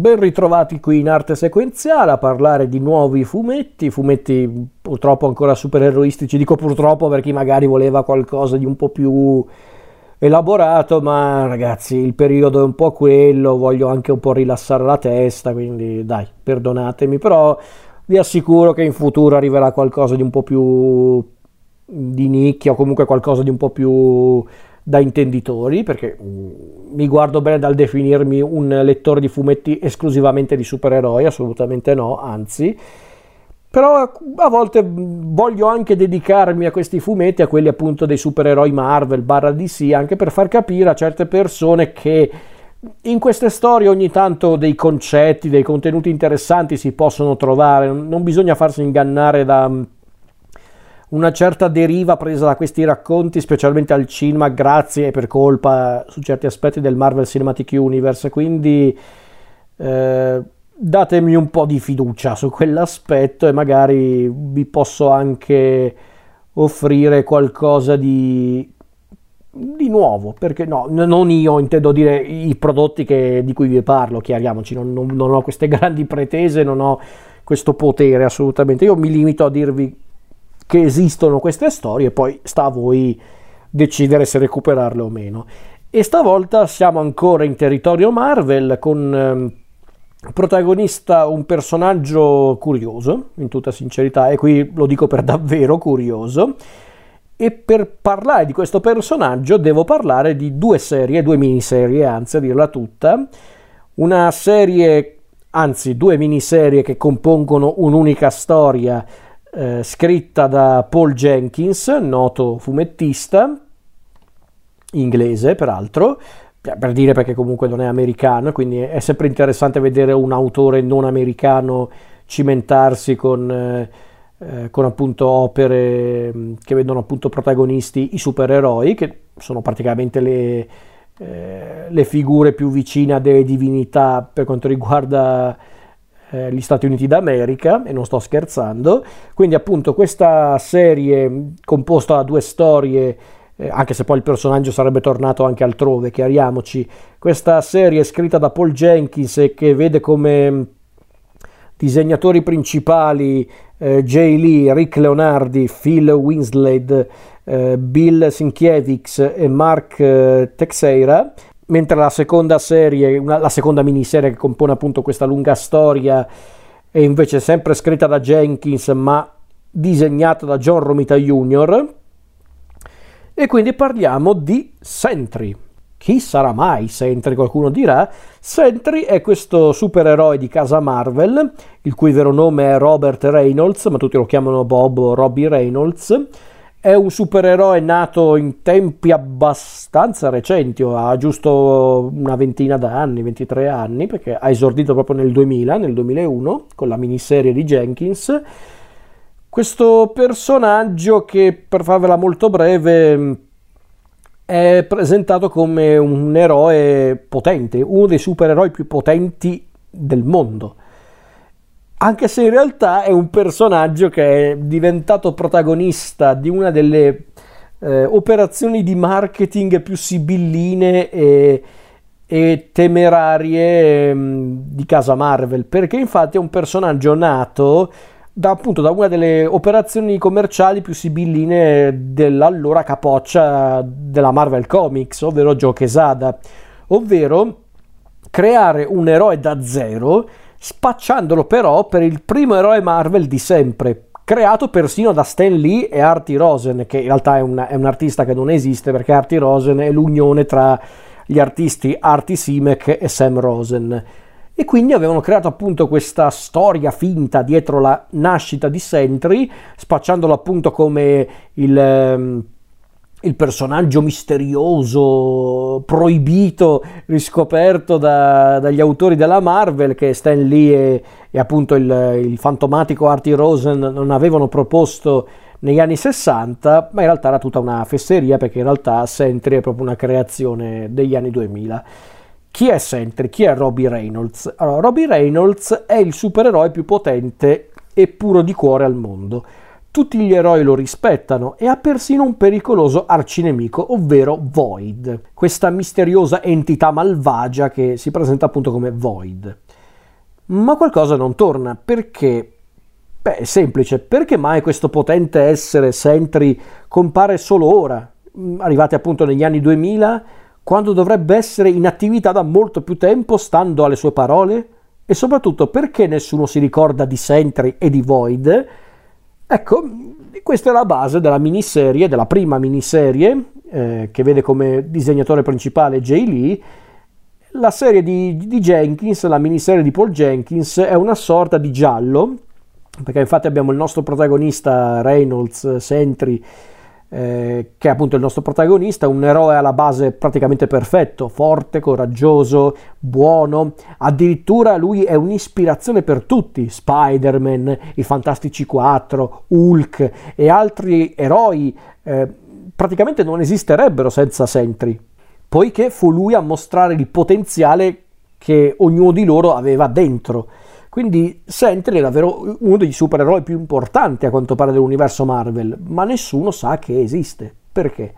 Ben ritrovati qui in arte sequenziale a parlare di nuovi fumetti, fumetti purtroppo ancora supereroistici, dico purtroppo per chi magari voleva qualcosa di un po' più elaborato, ma ragazzi il periodo è un po' quello, voglio anche un po' rilassare la testa, quindi dai, perdonatemi, però vi assicuro che in futuro arriverà qualcosa di un po' più di nicchia o comunque qualcosa di un po' più da intenditori, perché mm, mi guardo bene dal definirmi un lettore di fumetti esclusivamente di supereroi, assolutamente no, anzi. Però a volte voglio anche dedicarmi a questi fumetti, a quelli appunto dei supereroi Marvel, barra DC, anche per far capire a certe persone che in queste storie ogni tanto dei concetti, dei contenuti interessanti si possono trovare, non bisogna farsi ingannare da una certa deriva presa da questi racconti, specialmente al cinema, grazie e per colpa su certi aspetti del Marvel Cinematic Universe. Quindi eh, datemi un po' di fiducia su quell'aspetto e magari vi posso anche offrire qualcosa di, di nuovo, perché no, non io intendo dire i prodotti che, di cui vi parlo, chiariamoci, non, non, non ho queste grandi pretese, non ho questo potere assolutamente, io mi limito a dirvi che esistono queste storie, poi sta a voi decidere se recuperarle o meno. E stavolta siamo ancora in territorio Marvel con eh, protagonista un personaggio curioso, in tutta sincerità, e qui lo dico per davvero curioso. E per parlare di questo personaggio devo parlare di due serie, due miniserie, anzi a dirla tutta. Una serie, anzi due miniserie che compongono un'unica storia eh, scritta da Paul Jenkins, noto fumettista, inglese peraltro, per dire perché comunque non è americano, quindi è sempre interessante vedere un autore non americano cimentarsi con, eh, eh, con appunto opere mm, che vedono appunto protagonisti i supereroi, che sono praticamente le, eh, le figure più vicine a delle divinità per quanto riguarda eh, gli Stati Uniti d'America e non sto scherzando. Quindi appunto questa serie composta da due storie eh, anche se poi il personaggio sarebbe tornato anche altrove, chiariamoci. Questa serie scritta da Paul Jenkins e che vede come disegnatori principali eh, Jay Lee, Rick Leonardi, Phil Winslade, eh, Bill Sinkiewicz e Mark eh, Texeira mentre la seconda serie, una, la seconda miniserie che compone appunto questa lunga storia è invece sempre scritta da Jenkins ma disegnata da John Romita Jr. E quindi parliamo di Sentry. Chi sarà mai Sentry? Qualcuno dirà. Sentry è questo supereroe di casa Marvel, il cui vero nome è Robert Reynolds, ma tutti lo chiamano Bob o Robbie Reynolds è un supereroe nato in tempi abbastanza recenti, ha giusto una ventina d'anni, 23 anni, perché ha esordito proprio nel 2000, nel 2001, con la miniserie di Jenkins. Questo personaggio che, per farvela molto breve, è presentato come un eroe potente, uno dei supereroi più potenti del mondo anche se in realtà è un personaggio che è diventato protagonista di una delle eh, operazioni di marketing più sibilline e, e temerarie mh, di casa Marvel, perché infatti è un personaggio nato da, appunto da una delle operazioni commerciali più sibilline dell'allora capoccia della Marvel Comics, ovvero Joe Quesada, ovvero creare un eroe da zero spacciandolo però per il primo eroe Marvel di sempre, creato persino da Stan Lee e Artie Rosen, che in realtà è, una, è un artista che non esiste perché Artie Rosen è l'unione tra gli artisti Artie Simek e Sam Rosen. E quindi avevano creato appunto questa storia finta dietro la nascita di Sentry, spacciandolo appunto come il... Um, il personaggio misterioso, proibito, riscoperto da, dagli autori della Marvel che Stan Lee e, e appunto il, il, fantomatico Artie Rosen non avevano proposto negli anni 60, ma in realtà era tutta una fesseria perché in realtà Sentry è proprio una creazione degli anni 2000. Chi è Sentry? Chi è Robbie Reynolds? Allora, Robbie Reynolds è il supereroe più potente e puro di cuore al mondo tutti gli eroi lo rispettano e ha persino un pericoloso arcinemico, ovvero Void, questa misteriosa entità malvagia che si presenta appunto come Void. Ma qualcosa non torna, perché? Beh, è semplice, perché mai questo potente essere Sentry compare solo ora, mm, arrivati appunto negli anni 2000, quando dovrebbe essere in attività da molto più tempo, stando alle sue parole? E soprattutto perché nessuno si ricorda di Sentry e di Void? Ecco, questa è la base della miniserie, della prima miniserie, eh, che vede come disegnatore principale Jay Lee. La serie di, di Jenkins, la miniserie di Paul Jenkins, è una sorta di giallo, perché infatti abbiamo il nostro protagonista Reynolds Sentry eh, che è appunto il nostro protagonista, un eroe alla base praticamente perfetto, forte, coraggioso, buono, addirittura lui è un'ispirazione per tutti, Spider-Man, i Fantastici 4, Hulk e altri eroi eh, praticamente non esisterebbero senza Sentry, poiché fu lui a mostrare il potenziale che ognuno di loro aveva dentro. Quindi Sentry è davvero uno dei supereroi più importanti a quanto pare dell'universo Marvel, ma nessuno sa che esiste. Perché?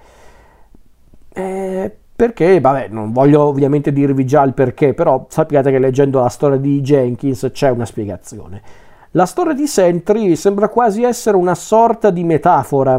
Eh, perché, vabbè, non voglio ovviamente dirvi già il perché, però sappiate che leggendo la storia di Jenkins c'è una spiegazione. La storia di Sentry sembra quasi essere una sorta di metafora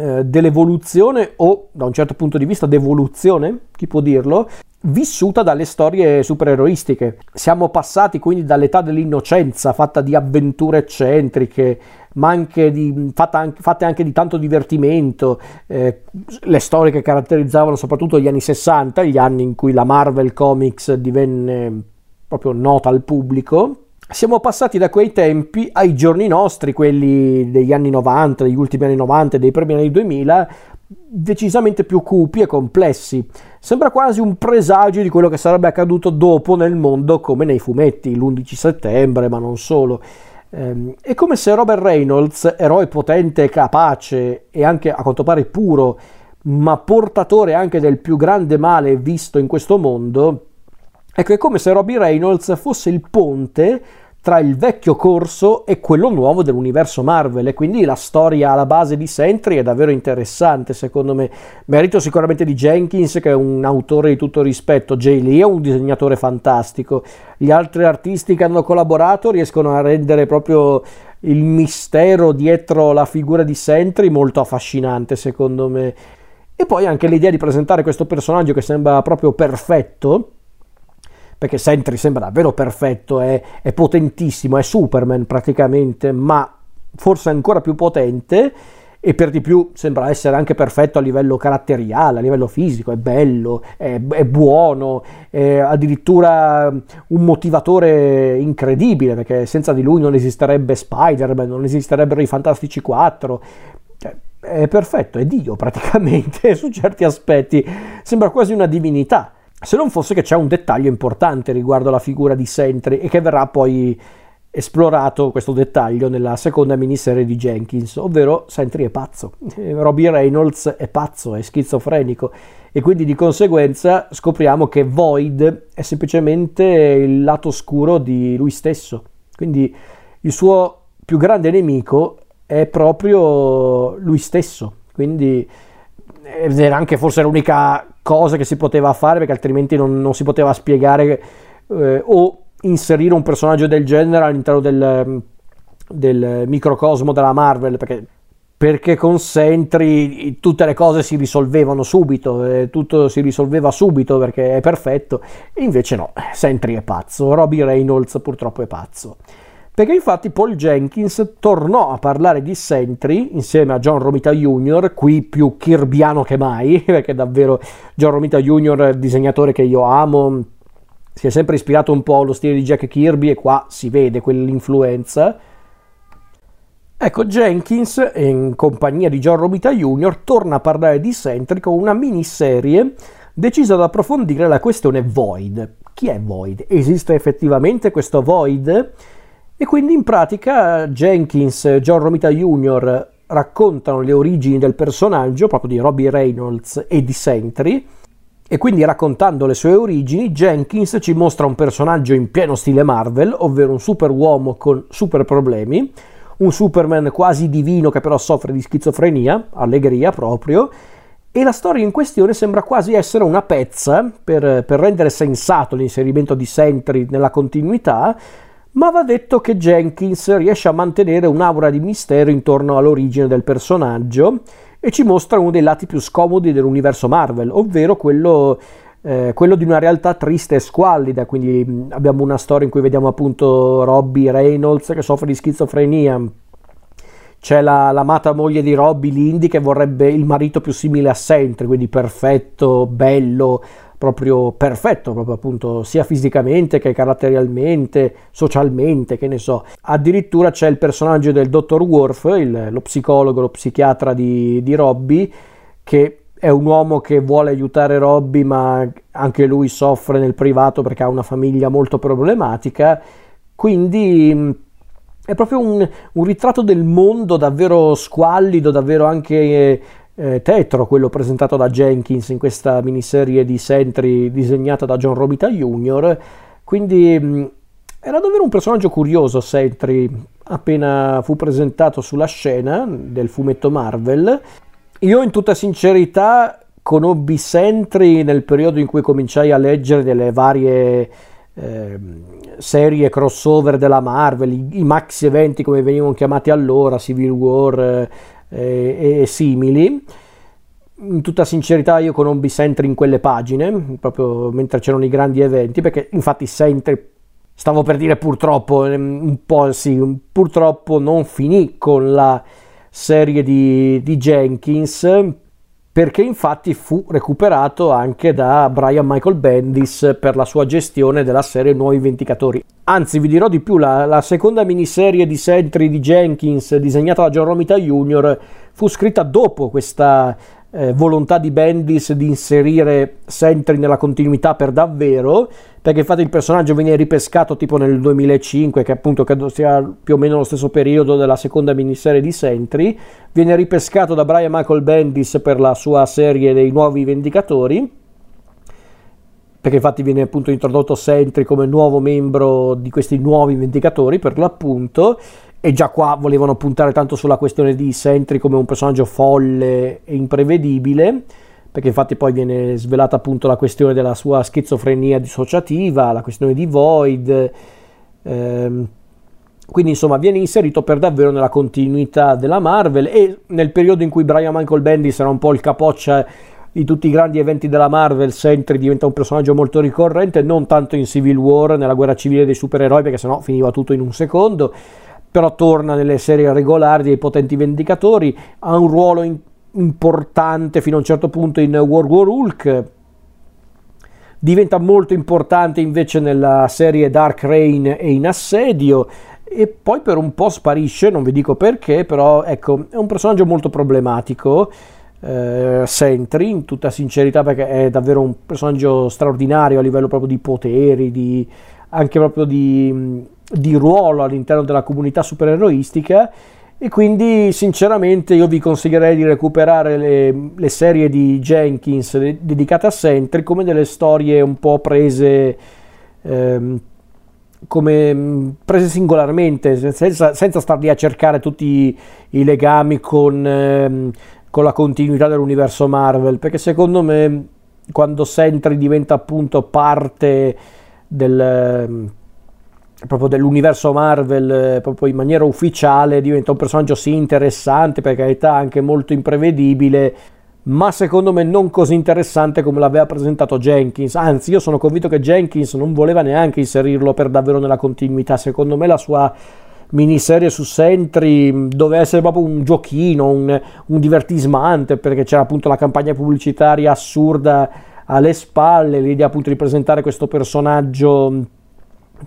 eh, dell'evoluzione o da un certo punto di vista d'evoluzione, chi può dirlo, vissuta dalle storie supereroistiche. Siamo passati quindi dall'età dell'innocenza, fatta di avventure eccentriche, ma anche di, anche, fatte anche di tanto divertimento, eh, le storie che caratterizzavano soprattutto gli anni 60, gli anni in cui la Marvel Comics divenne proprio nota al pubblico. Siamo passati da quei tempi ai giorni nostri, quelli degli anni 90, degli ultimi anni 90 e dei primi anni 2000, decisamente più cupi e complessi. Sembra quasi un presagio di quello che sarebbe accaduto dopo nel mondo come nei fumetti, l'11 settembre, ma non solo. Ehm, è come se Robert Reynolds, eroe potente capace e anche a quanto pare puro, ma portatore anche del più grande male visto in questo mondo, ecco, è come se Robbie Reynolds fosse il ponte tra il vecchio corso e quello nuovo dell'universo Marvel e quindi la storia alla base di Sentry è davvero interessante secondo me. Merito sicuramente di Jenkins che è un autore di tutto rispetto. Jay Lee è un disegnatore fantastico. Gli altri artisti che hanno collaborato riescono a rendere proprio il mistero dietro la figura di Sentry molto affascinante secondo me. E poi anche l'idea di presentare questo personaggio che sembra proprio perfetto perché Sentry sembra davvero perfetto, è, è potentissimo, è Superman praticamente, ma forse ancora più potente e per di più sembra essere anche perfetto a livello caratteriale, a livello fisico, è bello, è, è buono, è addirittura un motivatore incredibile perché senza di lui non esisterebbe Spider-Man, non esisterebbero i Fantastici 4. Cioè, è perfetto, è Dio praticamente su certi aspetti, sembra quasi una divinità se non fosse che c'è un dettaglio importante riguardo la figura di Sentry e che verrà poi esplorato questo dettaglio nella seconda miniserie di Jenkins, ovvero Sentry è pazzo, Robbie Reynolds è pazzo, è schizofrenico e quindi di conseguenza scopriamo che Void è semplicemente il lato oscuro di lui stesso, quindi il suo più grande nemico è proprio lui stesso, quindi ed era anche forse l'unica cosa che si poteva fare perché altrimenti non, non si poteva spiegare eh, o inserire un personaggio del genere all'interno del, del microcosmo della Marvel perché, perché con Sentry tutte le cose si risolvevano subito, eh, tutto si risolveva subito perché è perfetto e invece no, Sentry è pazzo, Robbie Reynolds purtroppo è pazzo perché infatti Paul Jenkins tornò a parlare di Sentry insieme a John Romita Jr., qui più kirbiano che mai, perché davvero John Romita Jr., disegnatore che io amo, si è sempre ispirato un po' allo stile di Jack Kirby e qua si vede quell'influenza. Ecco, Jenkins, in compagnia di John Romita Jr., torna a parlare di Sentry con una miniserie decisa ad approfondire la questione Void. Chi è Void? Esiste effettivamente questo Void? E quindi in pratica Jenkins e John Romita Jr. raccontano le origini del personaggio, proprio di Robbie Reynolds e di Sentry, e quindi raccontando le sue origini, Jenkins ci mostra un personaggio in pieno stile Marvel, ovvero un super uomo con super problemi, un Superman quasi divino che però soffre di schizofrenia, allegria proprio, e la storia in questione sembra quasi essere una pezza per, per rendere sensato l'inserimento di Sentry nella continuità, ma va detto che Jenkins riesce a mantenere un'aura di mistero intorno all'origine del personaggio e ci mostra uno dei lati più scomodi dell'universo Marvel, ovvero quello, eh, quello di una realtà triste e squallida. Quindi abbiamo una storia in cui vediamo appunto Robbie Reynolds che soffre di schizofrenia, c'è la, l'amata moglie di Robbie, Lindy, che vorrebbe il marito più simile a Sentry, quindi perfetto, bello, proprio perfetto, proprio appunto sia fisicamente che caratterialmente, socialmente, che ne so. Addirittura c'è il personaggio del dottor Worf, il, lo psicologo, lo psichiatra di, di Robbie, che è un uomo che vuole aiutare Robbie, ma anche lui soffre nel privato perché ha una famiglia molto problematica. Quindi è proprio un, un ritratto del mondo davvero squallido, davvero anche eh, tetro, quello presentato da Jenkins in questa miniserie di Sentry disegnata da John Romita Jr. Quindi mh, mm, era davvero un personaggio curioso Sentry appena fu presentato sulla scena del fumetto Marvel. Io in tutta sincerità conobbi Sentry nel periodo in cui cominciai a leggere delle varie eh, serie crossover della Marvel, i, maxi eventi come venivano chiamati allora, Civil War e, e simili. In tutta sincerità io conobbi Sentry in quelle pagine, proprio mentre c'erano i grandi eventi, perché infatti Sentry, stavo per dire purtroppo, ehm, un po' sì, purtroppo non finì con la serie di, di Jenkins, perché infatti fu recuperato anche da Brian Michael Bendis per la sua gestione della serie Nuovi Vendicatori. Anzi, vi dirò di più, la, la seconda miniserie di Sentry di Jenkins, disegnata da John Romita Jr., fu scritta dopo questa eh, volontà di Bendis di inserire Sentry nella continuità per davvero, perché infatti il personaggio viene ripescato tipo nel 2005, che appunto credo sia più o meno lo stesso periodo della seconda miniserie di Sentry, viene ripescato da Brian Michael Bendis per la sua serie dei nuovi Vendicatori, perché infatti viene appunto introdotto Sentry come nuovo membro di questi nuovi Vendicatori per l'appunto, e già qua volevano puntare tanto sulla questione di Sentry come un personaggio folle e imprevedibile, perché infatti poi viene svelata appunto la questione della sua schizofrenia dissociativa, la questione di Void, ehm, quindi insomma viene inserito per davvero nella continuità della Marvel e nel periodo in cui Brian Michael Bendis era un po' il capoccia di tutti i grandi eventi della Marvel, Sentry diventa un personaggio molto ricorrente, non tanto in Civil War, nella guerra civile dei supereroi, perché sennò finiva tutto in un secondo, però torna nelle serie regolari dei potenti vendicatori, ha un ruolo in, importante fino a un certo punto in World War Hulk, diventa molto importante invece nella serie Dark Reign e in Assedio e poi per un po' sparisce, non vi dico perché, però ecco, è un personaggio molto problematico. Eh, Sentry, in tutta sincerità, perché è davvero un personaggio straordinario a livello proprio di poteri, di, anche proprio di di ruolo all'interno della comunità supereroistica e quindi sinceramente io vi consiglierei di recuperare le, le serie di Jenkins dedicate a Sentry come delle storie un po' prese ehm, come mm, prese singolarmente senza, senza star lì a cercare tutti i, legami con, ehm, con la continuità dell'universo Marvel perché secondo me quando Sentry diventa appunto parte del proprio dell'universo Marvel eh, proprio in maniera ufficiale diventa un personaggio sì interessante per carità anche molto imprevedibile ma secondo me non così interessante come l'aveva presentato Jenkins. Anzi io sono convinto che Jenkins non voleva neanche inserirlo per davvero nella continuità. Secondo me la sua miniserie su Sentry doveva essere proprio un giochino un, un divertismante perché c'era appunto la campagna pubblicitaria assurda alle spalle l'idea appunto di presentare questo personaggio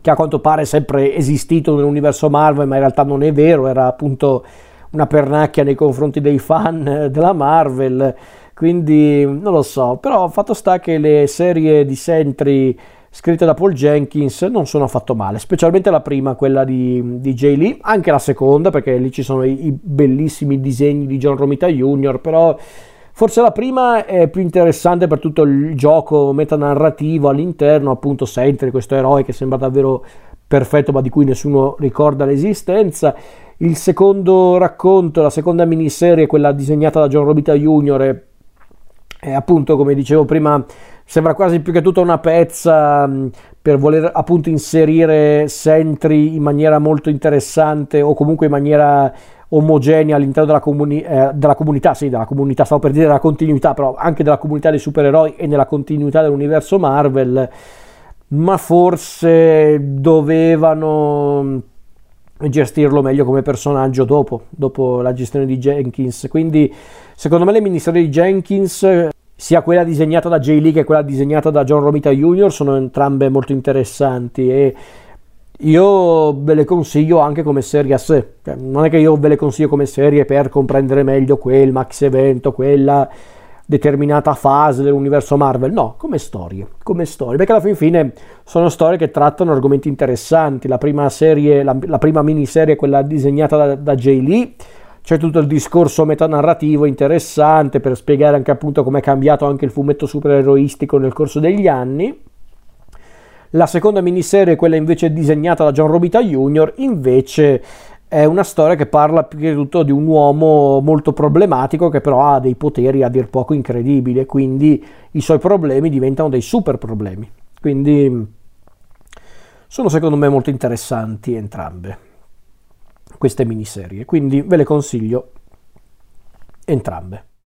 che a quanto pare è sempre esistito nell'universo Marvel, ma in realtà non è vero, era appunto una pernacchia nei confronti dei fan della Marvel, quindi non lo so, però fatto sta che le serie di Sentry scritte da Paul Jenkins non sono affatto male, specialmente la prima, quella di, di Jay Lee, anche la seconda, perché lì ci sono i, i bellissimi disegni di John Romita Jr., però Forse la prima è più interessante per tutto il gioco metanarrativo all'interno, appunto Sentry, questo eroe che sembra davvero perfetto ma di cui nessuno ricorda l'esistenza. Il secondo racconto, la seconda miniserie, quella disegnata da John Robita Jr., è E appunto, come dicevo prima, sembra quasi più che tutta una pezza per voler appunto inserire Sentry in maniera molto interessante o comunque in maniera omogenea all'interno della, comuni- eh, della, comunità, sì, della comunità, stavo per dire della continuità, però anche della comunità dei supereroi e nella continuità dell'universo Marvel, ma forse dovevano gestirlo meglio come personaggio dopo, dopo la gestione di Jenkins. Quindi, secondo me, le miniserie di Jenkins, sia quella disegnata da Jay Lee che quella disegnata da John Romita Jr., sono entrambe molto interessanti e io ve le consiglio anche come serie a sé. Cioè, non è che io ve le consiglio come serie per comprendere meglio quel max evento, quella determinata fase dell'universo Marvel, no, come storie, come storie, perché alla fin fine sono storie che trattano argomenti interessanti. La prima serie, la, la prima miniserie, quella disegnata da, da Jay Lee, c'è tutto il discorso metanarrativo interessante per spiegare anche appunto come è cambiato anche il fumetto supereroistico nel corso degli anni. La seconda miniserie, quella invece disegnata da John Robita Jr., invece è una storia che parla più che tutto di un uomo molto problematico che però ha dei poteri a dir poco incredibili quindi i suoi problemi diventano dei super problemi. Quindi sono secondo me molto interessanti entrambe queste miniserie, quindi ve le consiglio entrambe.